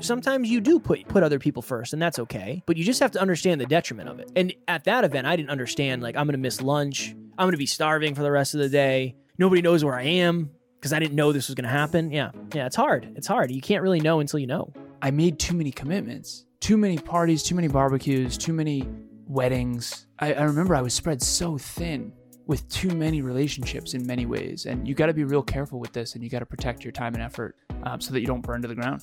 sometimes you do put put other people first, and that's okay. But you just have to understand the detriment of it. And at that event, I didn't understand like I'm going to miss lunch. I'm going to be starving for the rest of the day. Nobody knows where I am because I didn't know this was going to happen. Yeah, yeah, it's hard. It's hard. You can't really know until you know. I made too many commitments, too many parties, too many barbecues, too many weddings. I, I remember I was spread so thin with too many relationships in many ways. And you got to be real careful with this and you got to protect your time and effort um, so that you don't burn to the ground.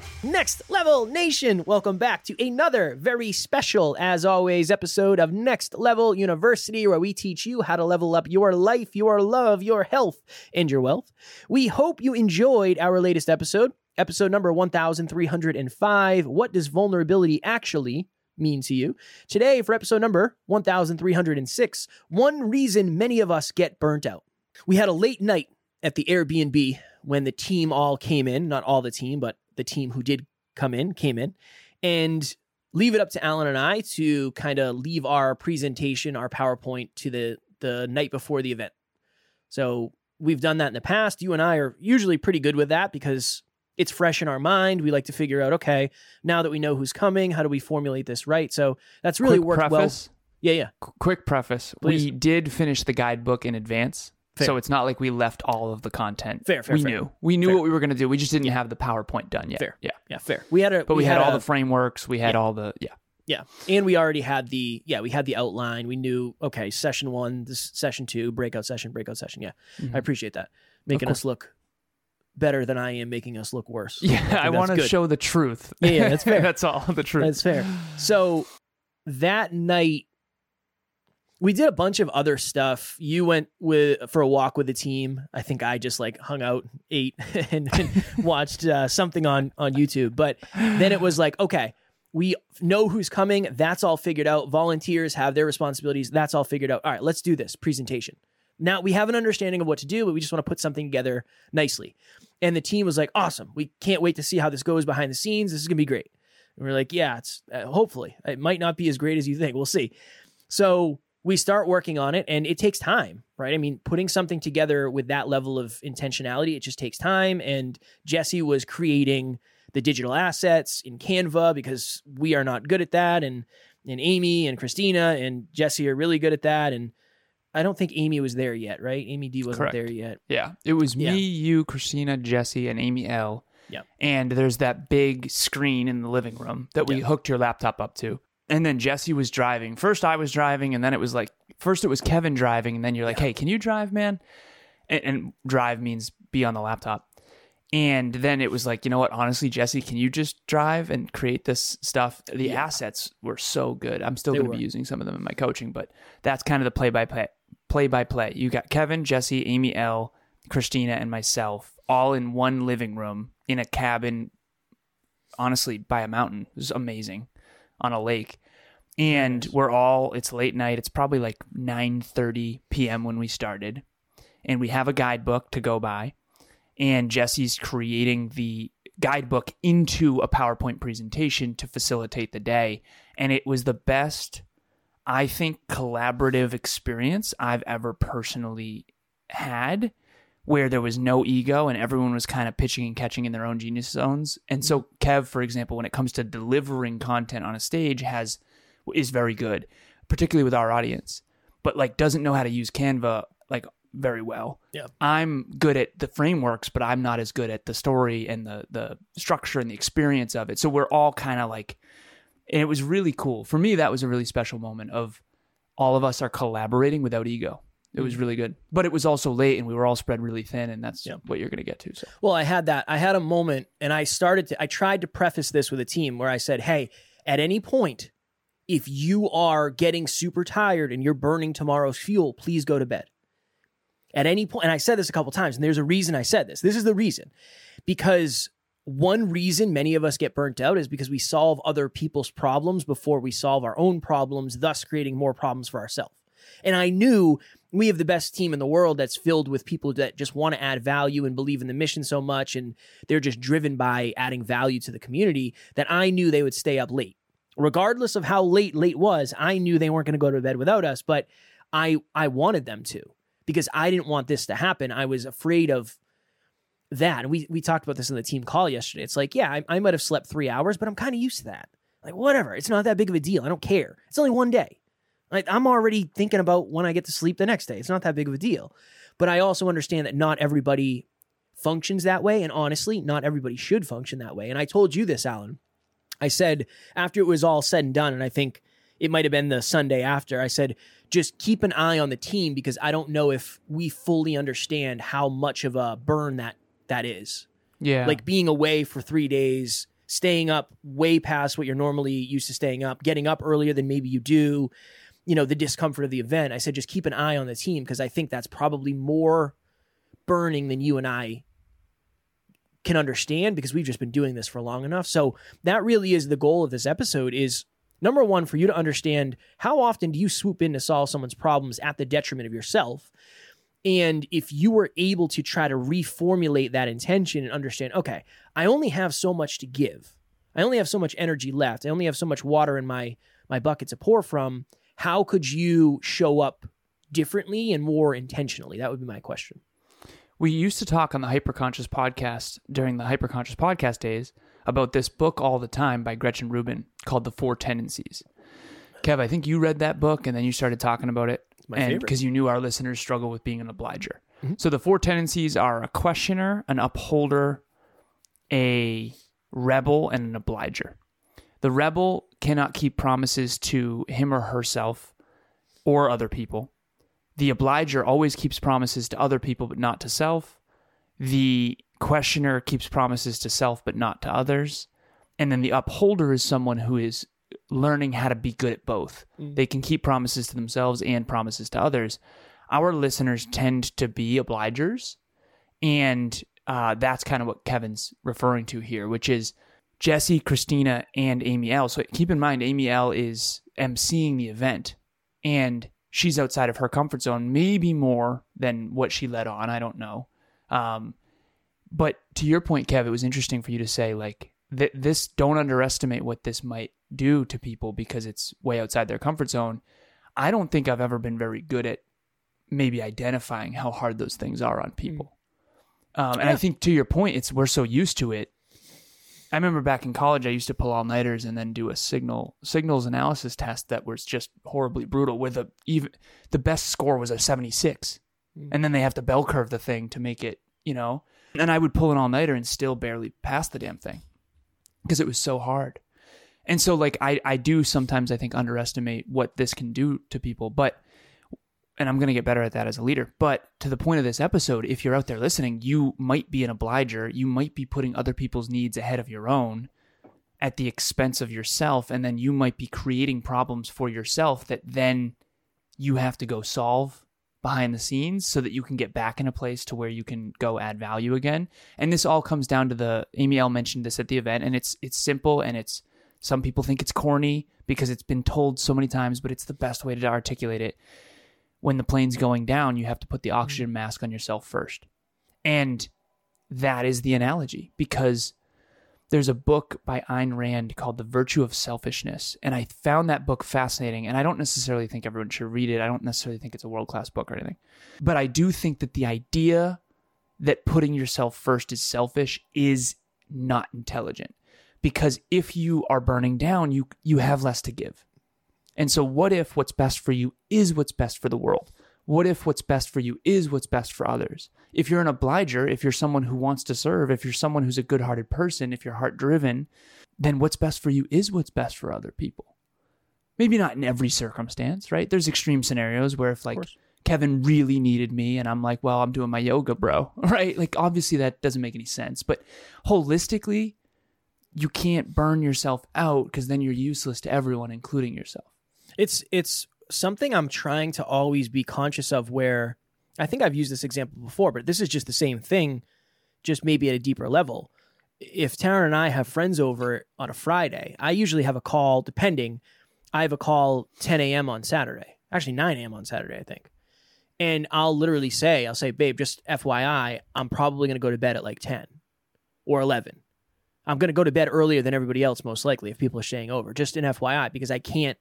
Next Level Nation, welcome back to another very special, as always, episode of Next Level University, where we teach you how to level up your life, your love, your health, and your wealth. We hope you enjoyed our latest episode, episode number 1305 What Does Vulnerability Actually mean to you? Today, for episode number 1306, one reason many of us get burnt out. We had a late night at the Airbnb when the team all came in, not all the team, but the team who did come in came in, and leave it up to Alan and I to kind of leave our presentation, our PowerPoint to the the night before the event. So we've done that in the past. You and I are usually pretty good with that because it's fresh in our mind. We like to figure out, okay, now that we know who's coming, how do we formulate this right? So that's really Quick worked preface. well. Yeah, yeah. Quick preface. Please. We did finish the guidebook in advance. Fair. So it's not like we left all of the content. Fair, fair, we fair. knew. We knew Fair. what we were going to do. We just didn't have the PowerPoint done yet. Fair. Yeah. Yeah, fair. We had a But we, had, all a- the frameworks. We had Yeah. all the, yeah. Yeah. And we already had the yeah, we had the outline. We knew okay, session 1, this session 2, breakout session, breakout session. Yeah. Mhm. I appreciate that. Making us look better than I am making us look worse. Yeah, think I want to show the truth. Yeah, yeah, that's fair. that's all the truth. That's fair. So that night we did a bunch of other stuff. You went with for a walk with the team. I think I just like hung out, ate, and, and watched uh, something on on YouTube. But then it was like, okay, we know who's coming. That's all figured out. Volunteers have their responsibilities. That's all figured out. All right, let's do this presentation. Now we have an understanding of what to do, but we just want to put something together nicely. And the team was like, awesome. We can't wait to see how this goes behind the scenes. This is going to be great. And we're like, yeah, it's uh, hopefully it might not be as great as you think. We'll see. So we start working on it and it takes time, right? I mean, putting something together with that level of intentionality, it just takes time. And Jesse was creating the digital assets in Canva because we are not good at that. And and Amy and Christina and Jesse are really good at that. And I don't think Amy was there yet, right? Amy D wasn't Correct. there yet. Yeah, it was Yeah. me, you, Christina, Jesse, and Amy L. Yeah. And there's that big screen in the living room that we Yeah. hooked your laptop up to. And then Jesse was driving. First, I was driving, and then it was like, first it was Kevin driving, and then you're like, hey, can you drive, man? And, and drive means be on the laptop. And then it was like, you know what? Honestly, Jesse, can you just drive and create this stuff? The Yeah. assets were so good. I'm still going to be using some of them in my coaching, but that's kind of the play by play. Play by play. You got Kevin, Jesse, Amy L, Christina, and myself all in one living room in a cabin. Honestly, by a mountain, it was amazing on a lake, and we're all. It's late night. It's probably like nine thirty p.m. when we started, and we have a guidebook to go by, and Jesse's creating the guidebook into a PowerPoint presentation to facilitate the day, and it was the best I think collaborative experience I've ever personally had where there was no ego and everyone was kind of pitching and catching in their own genius zones. And so mm-hmm. Kev, for example, when it comes to delivering content on a stage has is very good, particularly with our audience, but like doesn't know how to use Canva like very well. Yeah. I'm good at the frameworks, but I'm not as good at the story and the the structure and the experience of it. So we're all kind of like and it was really cool. For me that was a really special moment of all of us are collaborating without ego. It was mm. really good. But it was also late and we were all spread really thin and that's Yeah. what you're going to get to. So Well, I had that. I had a moment and I started to, I tried to preface this with a team where I said, hey, at any point, if you are getting super tired and you're burning tomorrow's fuel, please go to bed. At any point, and I said this a couple times, and there's a reason I said this. This is the reason. Because one reason many of us get burnt out is because we solve other people's problems before we solve our own problems, thus creating more problems for ourselves. And I knew we have the best team in the world that's filled with people that just want to add value and believe in the mission so much. And they're just driven by adding value to the community that I knew they would stay up late. Regardless of how late late was, I knew they weren't going to go to bed without us, but I I wanted them to because I didn't want this to happen. I was afraid of that. And we we talked about this in the team call yesterday. It's like, yeah, I, I might have slept three hours, but I'm kind of used to that. Like, whatever. It's not that big of a deal. I don't care. It's only one day. Like, I'm already thinking about when I get to sleep the next day. It's not that big of a deal. But I also understand that not everybody functions that way. And honestly, not everybody should function that way. And I told you this, Alan. I said after it was all said and done, and I think it might have been the Sunday after, I said, just keep an eye on the team because I don't know if we fully understand how much of a burn that that is. Yeah. Like being away for three days, staying up way past what you're normally used to staying up, getting up earlier than maybe you do, you know, the discomfort of the event. I said, just keep an eye on the team because I think that's probably more burning than you and I can understand because we've just been doing this for long enough. So that really is the goal of this episode is number one, for you to understand how often do you swoop in to solve someone's problems at the detriment of yourself? And if you were able to try to reformulate that intention and understand, okay, I only have so much to give. I only have so much energy left. I only have so much water in my my bucket to pour from. How could you show up differently and more intentionally? That would be my question. We used to talk on the Hyperconscious podcast during the Hyperconscious podcast days about this book all the time by Gretchen Rubin called The Four Tendencies. Kev, I think you read that book and then you started talking about it my and favorite. because you knew our listeners struggle with being an obliger. Mhm. So the four tendencies are a questioner, an upholder, a rebel, and an obliger. The rebel cannot keep promises to him or herself or other people. The obliger always keeps promises to other people but not to self. The questioner keeps promises to self but not to others. And then the upholder is someone who is learning how to be good at both. Mm. They can keep promises to themselves and promises to others. Our listeners tend to be obligers. And uh, that's kind of what Kevin's referring to here, which is Jesse, Christina, and Amy L. So keep in mind, Amy L is emceeing the event, and she's outside of her comfort zone, maybe more than what she let on. I don't know. Um, but to your point, Kev, it was interesting for you to say like th- this. Don't underestimate what this might do to people because it's way outside their comfort zone. I don't think I've ever been very good at maybe identifying how hard those things are on people. Um, and I think to your point, it's we're so used to it. I remember back in college, I used to pull all nighters and then do a signal signals analysis test that was just horribly brutal. With a even the best score was a seventy six, Mm. and then they have to bell curve the thing to make it, you know. And I would pull an all nighter and still barely pass the damn thing because it was so hard. And so, like, I I do sometimes I think underestimate what this can do to people, but and I'm going to get better at that as a leader. But to the point of this episode, if you're out there listening, you might be an obliger. You might be putting other people's needs ahead of your own at the expense of yourself. And then you might be creating problems for yourself that then you have to go solve behind the scenes so that you can get back in a place to where you can go add value again. And this all comes down to the Amy L mentioned this at the event and it's it's simple and it's some people think it's corny because it's been told so many times, but it's the best way to articulate it when the plane's going down, you have to put the mm-hmm. oxygen mask on yourself first. And that is the analogy because there's a book by Ayn Rand called The Virtue of Selfishness. And I found that book fascinating. And I don't necessarily think everyone should read it. I don't necessarily think it's a world class book or anything. But I do think that the idea that putting yourself first is selfish is not intelligent. Because if you are burning down, you you have less to give. And so, what if what's best for you is what's best for the world? What if what's best for you is what's best for others? If you're an obliger, if you're someone who wants to serve, if you're someone who's a good hearted person, if you're heart driven, then what's best for you is what's best for other people. Maybe not in every circumstance, right? There's extreme scenarios where if like. Kevin really needed me and I'm like, well, I'm doing my yoga, bro, right? Like, obviously that doesn't make any sense. But holistically, you can't burn yourself out because then you're useless to everyone, including yourself. It's it's something I'm trying to always be conscious of where I think I've used this example before, but this is just the same thing, just maybe at a deeper level. if Taryn and I have friends over on a Friday, I usually have a call, depending. I have a call 10 a.m. on Saturday, actually 9 a.m. on Saturday, I think. And I'll literally say, I'll say, babe, just FYI, I'm probably going to go to bed at like 10 or 11. I'm going to go to bed earlier than everybody else, most likely, if people are staying over. Just an FYI, because I can't,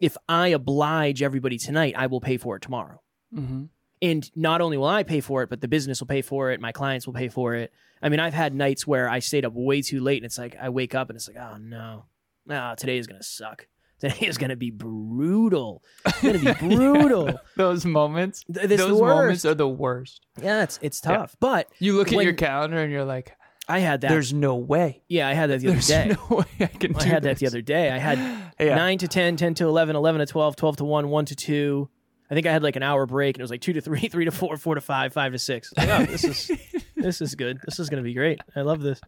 if I oblige everybody tonight, I will pay for it tomorrow. Mm-hmm. And not only will I pay for it, but the business will pay for it. My clients will pay for it. I mean, I've had nights where I stayed up way too late and it's like, I wake up and it's like, oh no, no, today is going to suck. Today is going to be brutal. It's going to be brutal. Those moments, Th- those moments are the worst. Yeah, it's it's Yeah. tough. But You look at When- your calendar and you're like, I had that. "There's no way. yeah, I had that the other There's day. no way I can I do had that the this." other day. I had Yeah. 9 to 10, 10 to 11, 11 to 12, 12 to 1, 1 to 2. I think I had like an hour break and it was like 2 to 3, 3 to 4, 4 to 5, 5 to 6. Like, oh, this is this is good. This is going to be great. I love this.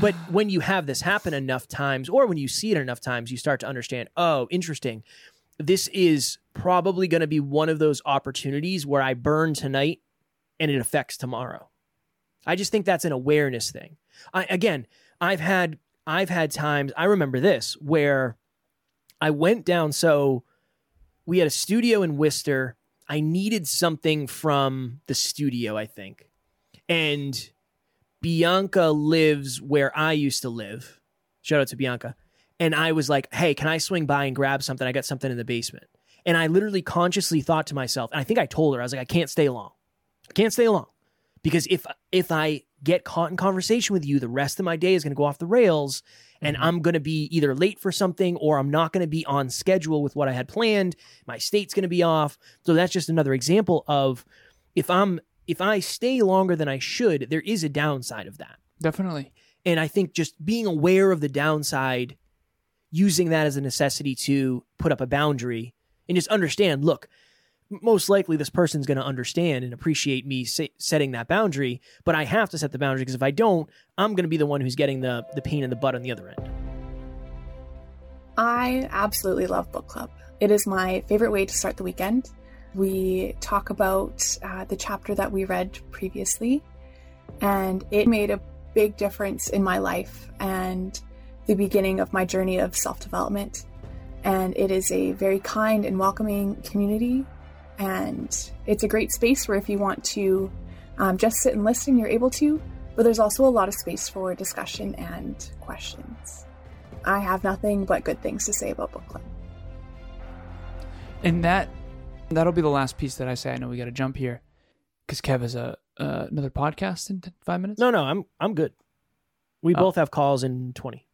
But when you have this happen enough times or when you see it enough times, you start to understand, oh, interesting. This is probably going to be one of those opportunities where I burn tonight and it affects tomorrow. I just think that's an awareness thing. I again, I've had I've had times I remember this where I went down so we had a studio in Worcester. I needed something from the studio, I think. And Bianca lives where I used to live. Shout out to Bianca. And I was like, hey, can I swing by and grab something? I got something in the basement. And I literally consciously thought to myself, and I think I told her, I was like, I can't stay long. I can't stay long. Because if if I get caught in conversation with you, the rest of my day is going to go off the rails and mm-hmm. I'm going to be either late for something or I'm not going to be on schedule with what I had planned. My state's going to be off. So that's just another example of if I'm if I stay longer than I should, there is a downside of that. Definitely. And I think just being aware of the downside, using that as a necessity to put up a boundary and just understand, look, most likely this person's going to understand and appreciate me se- setting that boundary, but I have to set the boundary because if I don't, I'm going to be the one who's getting the the pain in the butt on the other end. I absolutely love book club. It is my favorite way to start the weekend. We talk about uh, the chapter that we read previously, and it made a big difference in my life and the beginning of my journey of self development. And it is a very kind and welcoming community, and it's a great space where if you want to um, just sit and listen, you're able to, but there's also a lot of space for discussion and questions. I have nothing but good things to say about book club. And that that'll be the last piece that I say. I know we got to jump here because Kev has a uh, another podcast in five minutes. No, no, I'm I'm good. We Oh. both have calls in 20.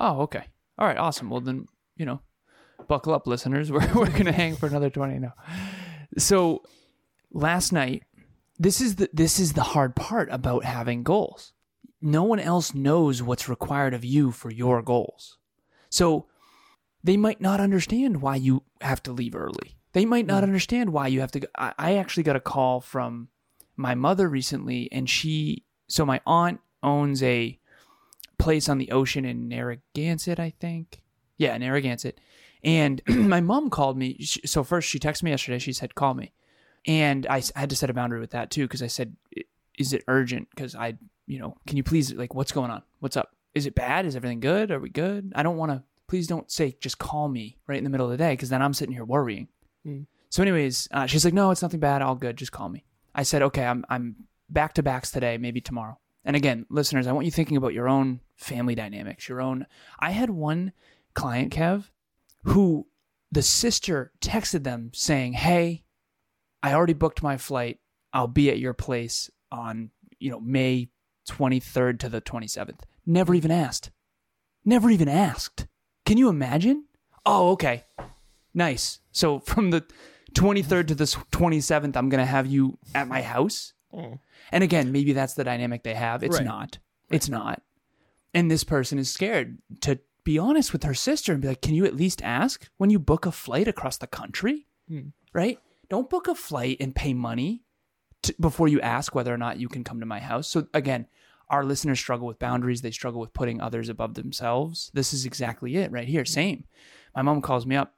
Oh, okay. All right. Awesome. Well, then you know, buckle up, listeners. We're we're gonna hang for another twenty now. So last night, this is the this is the hard part about having goals. No one else knows what's required of you for your goals. So they might not understand why you have to leave early. They might not mm. understand why you have to go. I, I actually got a call from my mother recently, and she, so my aunt owns a place on the ocean in Narragansett, I think. Yeah, Narragansett. And my mom called me. So first, she texted me yesterday. She said, "Call me," and I had to set a boundary with that too because I said, "Is it urgent?" Because I, you know, can you please like, what's going on? What's up? Is it bad? Is everything good? Are we good? I don't want to. Please don't say just call me right in the middle of the day because then I'm sitting here worrying. Mm. So, anyways, uh, she's like, "No, it's nothing bad. All good. Just call me." I said, "Okay, I'm I'm back to backs today. Maybe tomorrow." And again, listeners, I want you thinking about your own family dynamics, your own. I had one client, Kev, who the sister texted them saying, "Hey, I already booked my flight. I'll be at your place on, you know, May 23rd to the 27th." Never even asked. Never even asked. Can you imagine? Oh, okay. Nice. So from the 23rd to the 27th, I'm going to have you at my house. Mm. And again, maybe that's the dynamic they have. It's Right. not. It's not. And this person is scared to be honest with her sister and be like, "Can you at least ask when you book a flight across the country?" Hmm. Right? Don't book a flight and pay money to, before you ask whether or not you can come to my house. So again, our listeners struggle with boundaries. They struggle with putting others above themselves. This is exactly it right here. Same. My mom calls me up,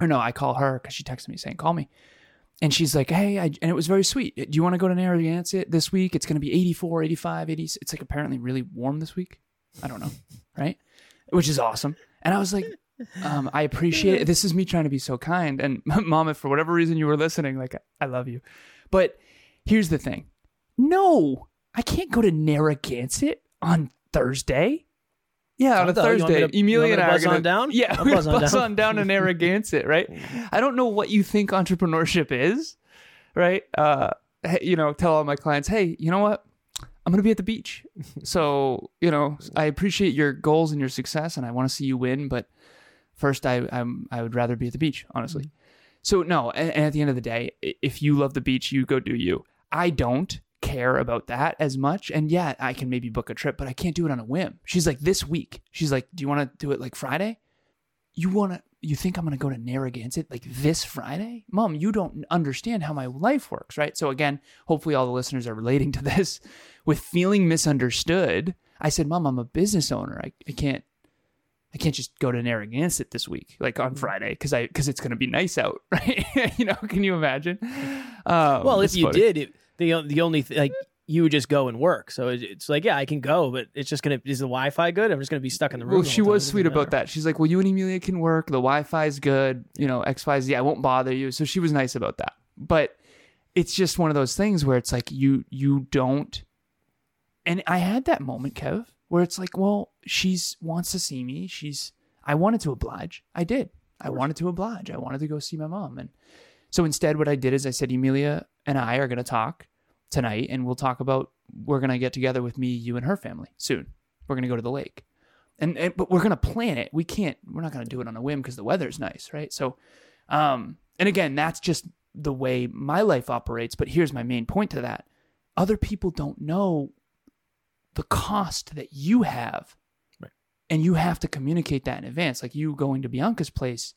or no, I call her because she texted me saying, "Call me." and she's like, hey, I, and it was very sweet. Do you want to go to Narragansett this week? It's going to be 84, 85, 80. It's like apparently really warm this week. I don't know, right? Which is awesome. And I was like, um, I appreciate it. This is me trying to be so kind. And mom, if for whatever reason you were listening, like I love you. But here's the thing. No, I can't go to Narragansett on Thursday. Yeah, on a you Thursday. to- Emilia you and I are gonna on down? Yeah, we're buzz on buzz down. on down to Narragansett, right? I don't know what you think entrepreneurship is, right? Uh, you know, tell all my clients, hey, you know what? I'm gonna be at the beach, so you know, I appreciate your goals and your success, and I want to see you win, but first, I I'm, I would rather be at the beach, honestly. Mm-hmm. So no, and, and at the end of the day, if you love the beach, you go do you. I don't care about that as much, and yeah, I can maybe book a trip, but I can't do it on a whim. She's like, this week. She's like, do you want to do it like Friday? You want to? You think I'm going to go to Narragansett like this Friday? Mom, you don't understand how my life works, right? So again, hopefully all the listeners are relating to this with feeling misunderstood. I said, Mom, I'm a business owner. I, I can't I can't just go to Narragansett this week, like on Friday, because I because it's gonna be nice out, right? you know, can you imagine? Um, Well, if you funny. did, it, the the only th- like you would just go and work. So it's like, yeah, I can go, but it's just gonna is the Wi-Fi good? I'm just gonna be stuck in the room. Well, the she was sweet about that. She's like, "Well, you and Emilia can work. The Wi-Fi is good. You know, X, Y, Z. I won't bother you." So she was nice about that. But it's just one of those things where it's like you you don't. And I had that moment, Kev, where it's like, well, she's wants to see me. She's. I wanted to oblige. I did. I wanted to oblige. I wanted to go see my mom, and so instead, what I did is I said, Emilia and I are going to talk tonight, and we'll talk about we're going to get together with me, you, and her family soon. We're going to go to the lake and, and but we're gonna plan it. We can't. We're not gonna do it on a whim because the weather's nice, right? So, um, and again, that's just the way my life operates. But here's my main point to that: other people don't know the cost that you have, Right. and you have to communicate that in advance. Like you going to Bianca's place,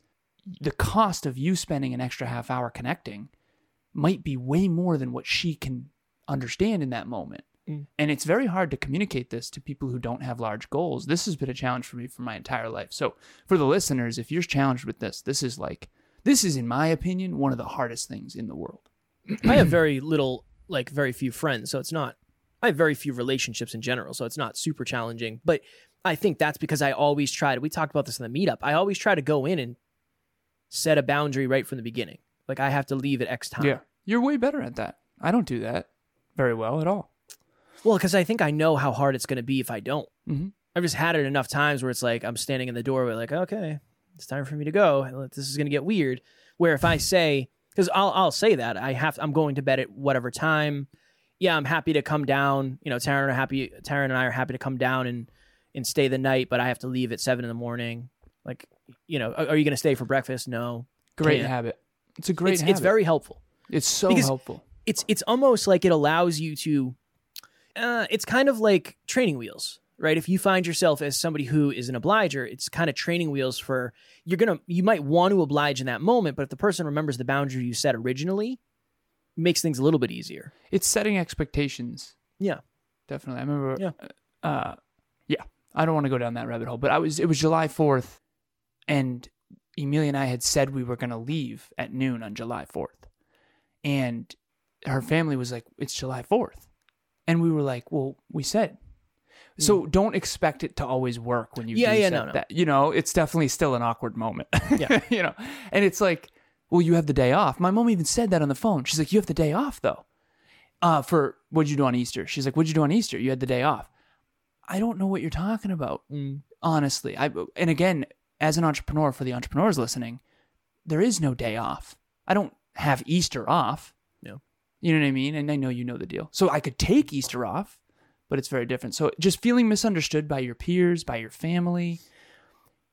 the cost of you spending an extra half hour connecting might be way more than what she can understand in that moment. Mm. And it's very hard to communicate this to people who don't have large goals. This has been a challenge for me for my entire life. So, for the listeners, if you're challenged with this, this is like, this is, in my opinion, one of the hardest things in the world. I have very little, like very few friends, so it's not. I have very few relationships in general, so it's not super challenging. But I think that's because I always try to. We talked about this in the meetup. I always try to go in and set a boundary right from the beginning. Like I have to leave at X time. Yeah. You're way better at that. I don't do that very well at all. Well, because I think I know how hard it's going to be if I don't. Mhm. I've just had it enough times where it's like I'm standing in the doorway, like, okay, it's time for me to go. This is going to get weird. Where if I say, because I'll I'll say that I have I'm going to bed at whatever time. Yeah, I'm happy to come down. You know, Taryn are happy. Taryn and I are happy to come down and and stay the night, but I have to leave at seven in the morning. Like, you know, are, are you going to stay for breakfast? No. Great Can't. habit. It's a great it's, habit. it's very helpful. It's so because- helpful. It's it's almost like it allows you to uh, it's kind of like training wheels right if you find yourself as somebody who is an obliger it's kind of training wheels for you're gonna you might want to oblige in that moment but if the person remembers the boundary you set originally it makes things a little bit easier It's setting expectations. Yeah. Definitely. I remember Yeah. uh yeah. I don't want to go down that rabbit hole, but I was it was July 4th and Emilia and I had said we were going to leave at noon on July 4th. And her family was like it's July 4th. And we were like, "Well, we said." So don't expect it to always work when you Hmm. Yeah, do yeah, no, no. that. You know, it's definitely still an awkward moment. Yeah. you know. And it's like, "Well, you have the day off." My mom even said that on the phone. She's like, "You have the day off though." uh, for what'd you do on Easter? She's like, what'd you do on Easter? You had the day off. I don't know what you're talking about, Mm. honestly. I and again, as an entrepreneur, for the entrepreneurs listening, there is no day off. I don't have Easter off. You know what I mean? And I know you know the deal. So I could take Easter off, but it's very different. So just feeling misunderstood by your peers, by your family,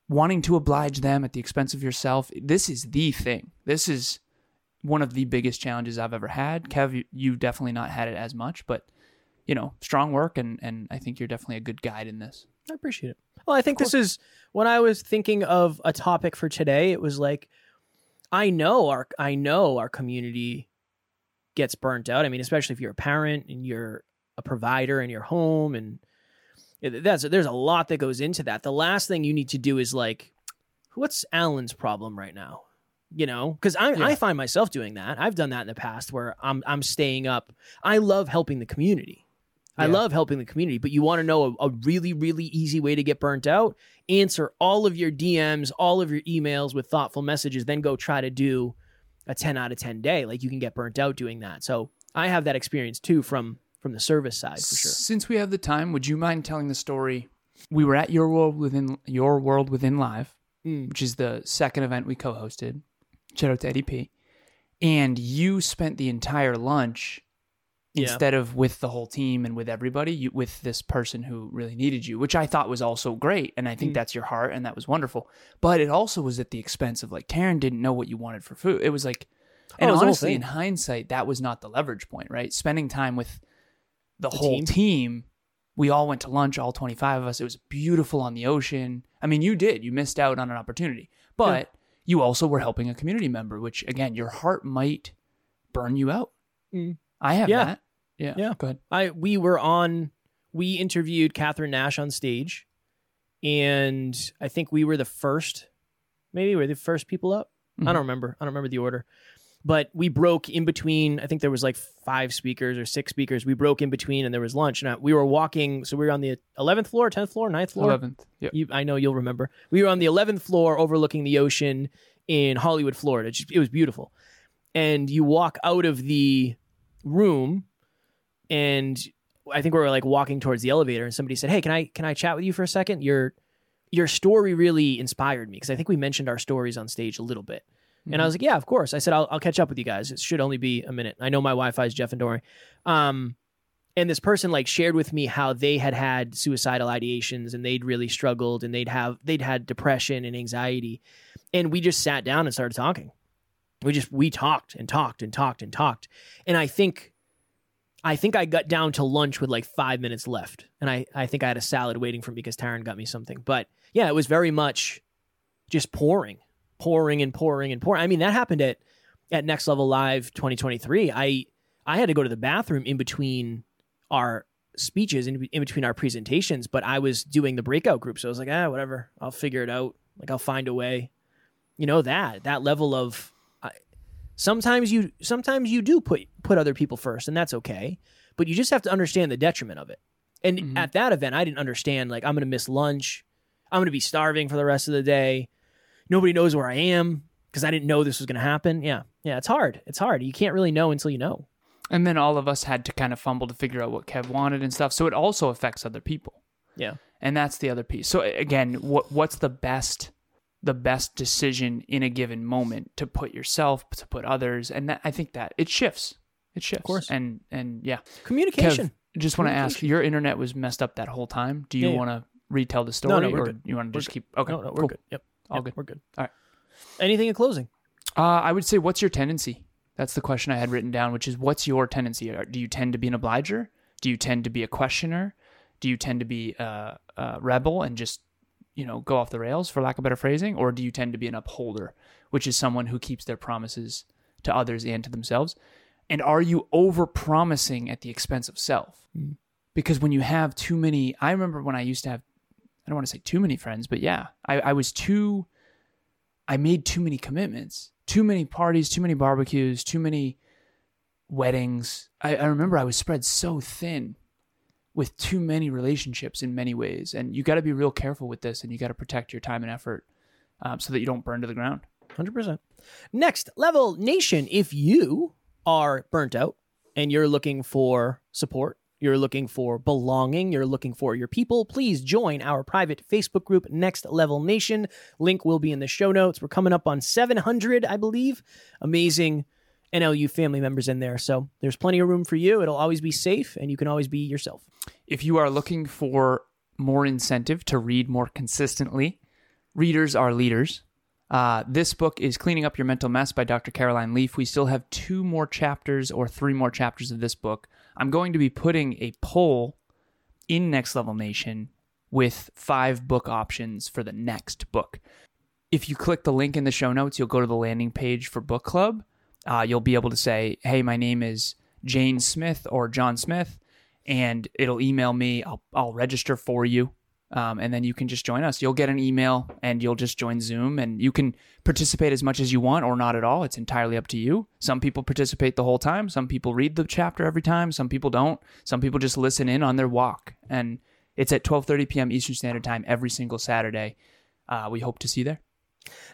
wanting to oblige them at the expense of yourself. This is the thing. This is one of the biggest challenges I've ever had. Kev, you, you've definitely not had it as much, but you know, strong work and and I think you're definitely a good guide in this. I appreciate it. Well, I think this is when I was thinking of a topic for today. It was like, I know our I know our community gets burnt out. I mean, especially if you're a parent and you're a provider in your home, and that's there's a lot that goes into that. The last thing you need to do is like, what's Alan's problem right now? you know because I, Yeah. I find myself doing that i've done that in the past where i'm i'm staying up i love helping the community i love helping the community but you want to know a, a really really easy way to get burnt out answer all of your dms all of your emails with thoughtful messages then go try to do a 10 out of 10 day like you can get burnt out doing that so i have that experience too from from the service side for sure Since we have the time, would you mind telling the story? We were at your world within your world within live, Mm. which is the second event we co-hosted. Shout out to Eddie P. And you spent the entire lunch Yeah. instead of with the whole team and with everybody, you, with this person who really needed you, which I thought was also great. And I think Mm. that's your heart, and that was wonderful. But it also was at the expense of like Taryn didn't know what you wanted for food. It was like, and Oh, it was honestly, in hindsight, that was not the leverage point, right? Spending time with the, The whole team. team. We all went to lunch, all 25 of us. It was beautiful on the ocean. I mean, you did. You missed out on an opportunity. But you also were helping a community member, which, again, your heart might burn you out. Mm. I have Yeah. that. Yeah. Yeah. Go ahead. I we were on we interviewed Catherine Nash on stage, and I think we were the first, maybe we were the first people up. I Mhm. don't remember. I don't remember the order, but we broke in between. I think there was like five speakers or six speakers. We broke in between, and there was lunch. And I, we were walking. So we were on the eleventh floor, tenth floor, 9th floor. 11th. Yep. I know you'll remember. We were on the 11th floor overlooking the ocean in Hollywood, Florida. It, just- it was beautiful. And you walk out of the room and I think we were like walking towards the elevator and somebody said, "Hey, can I can I chat with you for a second? Your your story really inspired me because I think we mentioned our stories on stage a little bit." And I was like, "Yeah, of course." I said, "I'll, I'll catch up with you guys. It should only be a minute. I know my Wi-Fi is Jeff and Dory." Um, and this person like shared with me how they had had suicidal ideations and they'd really struggled and they'd have they'd had depression and anxiety and we just sat down and started talking we just we talked and talked and talked and talked and i think i think i got down to lunch with like five minutes left and i i think i had a salad waiting for me because Taryn got me something. But yeah it was very much just pouring pouring and pouring and pouring. I mean that happened at at next level live 2023 i i had to go to the bathroom in between our speeches in, in between our presentations but i was doing the breakout group so i was like ah whatever. I'll figure it out. Like i'll find a way. You know that that level of sometimes you sometimes you do put put other people first and that's okay but you just have to understand the detriment of it and Mhm. at that event i didn't understand like i'm gonna miss lunch i'm gonna be starving for the rest of the day nobody knows where i am because i didn't know this was gonna happen yeah yeah it's hard it's hard you can't really know until you know And then all of us had to kind of fumble to figure out what Kev wanted and stuff. So it also affects other people. yeah And that's the other piece. So again, what what's the best the best decision in a given moment to put yourself, to put others, and that, I think that it shifts. It shifts. of course. And and yeah. communication Kev, just want to ask, your internet was messed up that whole time. Do you Yeah, yeah. want to retell the story, No, no, we're or good. you want to just good. keep? Okay, no no we're cool. good yep All Yep, good. we're good All right. anything in closing Uh, I would say, what's your tendency? That's the question I had written down, which is, what's your tendency? Do you tend to be an obliger? Do you tend to be a questioner? Do you tend to be a, a rebel and just, you know, go off the rails, for lack of better phrasing? Or do you tend to be an upholder, which is someone who keeps their promises to others and to themselves? And are you over promising at the expense of self? Mm. Because when you have too many, I remember when I used to have, I don't want to say too many friends, but yeah, I, I was too I made too many commitments, too many parties, too many barbecues, too many weddings. I, I remember I was spread so thin with too many relationships in many ways. And you got to be real careful with this and you got to protect your time and effort um, so that you don't burn to the ground. 100%. Next level nation. If you are burnt out and you're looking for support, you're looking for belonging, you're looking for your people, please join our private Facebook group, Next Level Nation. Link will be in the show notes. We're coming up on 700, I believe. Amazing NLU family members in there. So there's plenty of room for you. It'll always be safe and you can always be yourself. If you are looking for more incentive to read more consistently, readers are leaders. Uh, this book is Cleaning Up Your Mental Mess by Dr. Caroline Leaf. We still have two more chapters or three more chapters of this book. I'm going to be putting a poll in Next Level Nation with five book options for the next book. If you click the link in the show notes, you'll go to the landing page for book club. Uh, you'll be able to say, "Hey, my name is Jane Smith or John Smith," and it'll email me. I'll I'll register for you Um, and then you can just join us. You'll get an email and you'll just join Zoom and you can participate as much as you want or not at all. It's entirely up to you. Some people participate the whole time. Some people read the chapter every time. Some people don't. Some people just listen in on their walk. And it's at 12:30 p.m. Eastern Standard Time every single Saturday. Uh, we hope to see you there.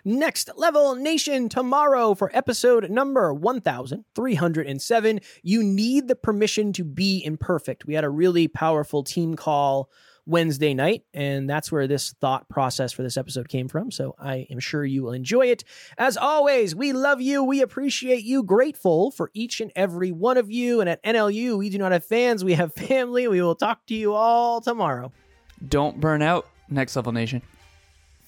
Next Level Nation tomorrow for episode number 1307. You need the permission to be imperfect. We had a really powerful team call Wednesday night, and that's where this thought process for this episode came from. So I am sure you will enjoy it. As always, we love you. We appreciate you. Grateful for each and every one of you. And at NLU, we do not have fans, we have family. We will talk to you all tomorrow. Don't burn out, Next Level Nation.